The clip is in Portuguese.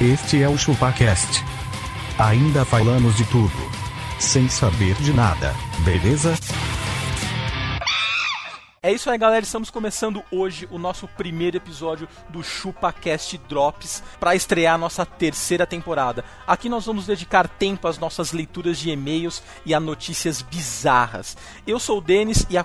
Este é o ChupaCast. Ainda falamos de tudo. Sem saber de nada, beleza? É isso aí, galera. Estamos começando hoje o nosso primeiro episódio do ChupaCast Drops para estrear a nossa terceira temporada. Aqui nós vamos dedicar tempo às nossas leituras de e-mails e a notícias bizarras. Eu sou o Denis e a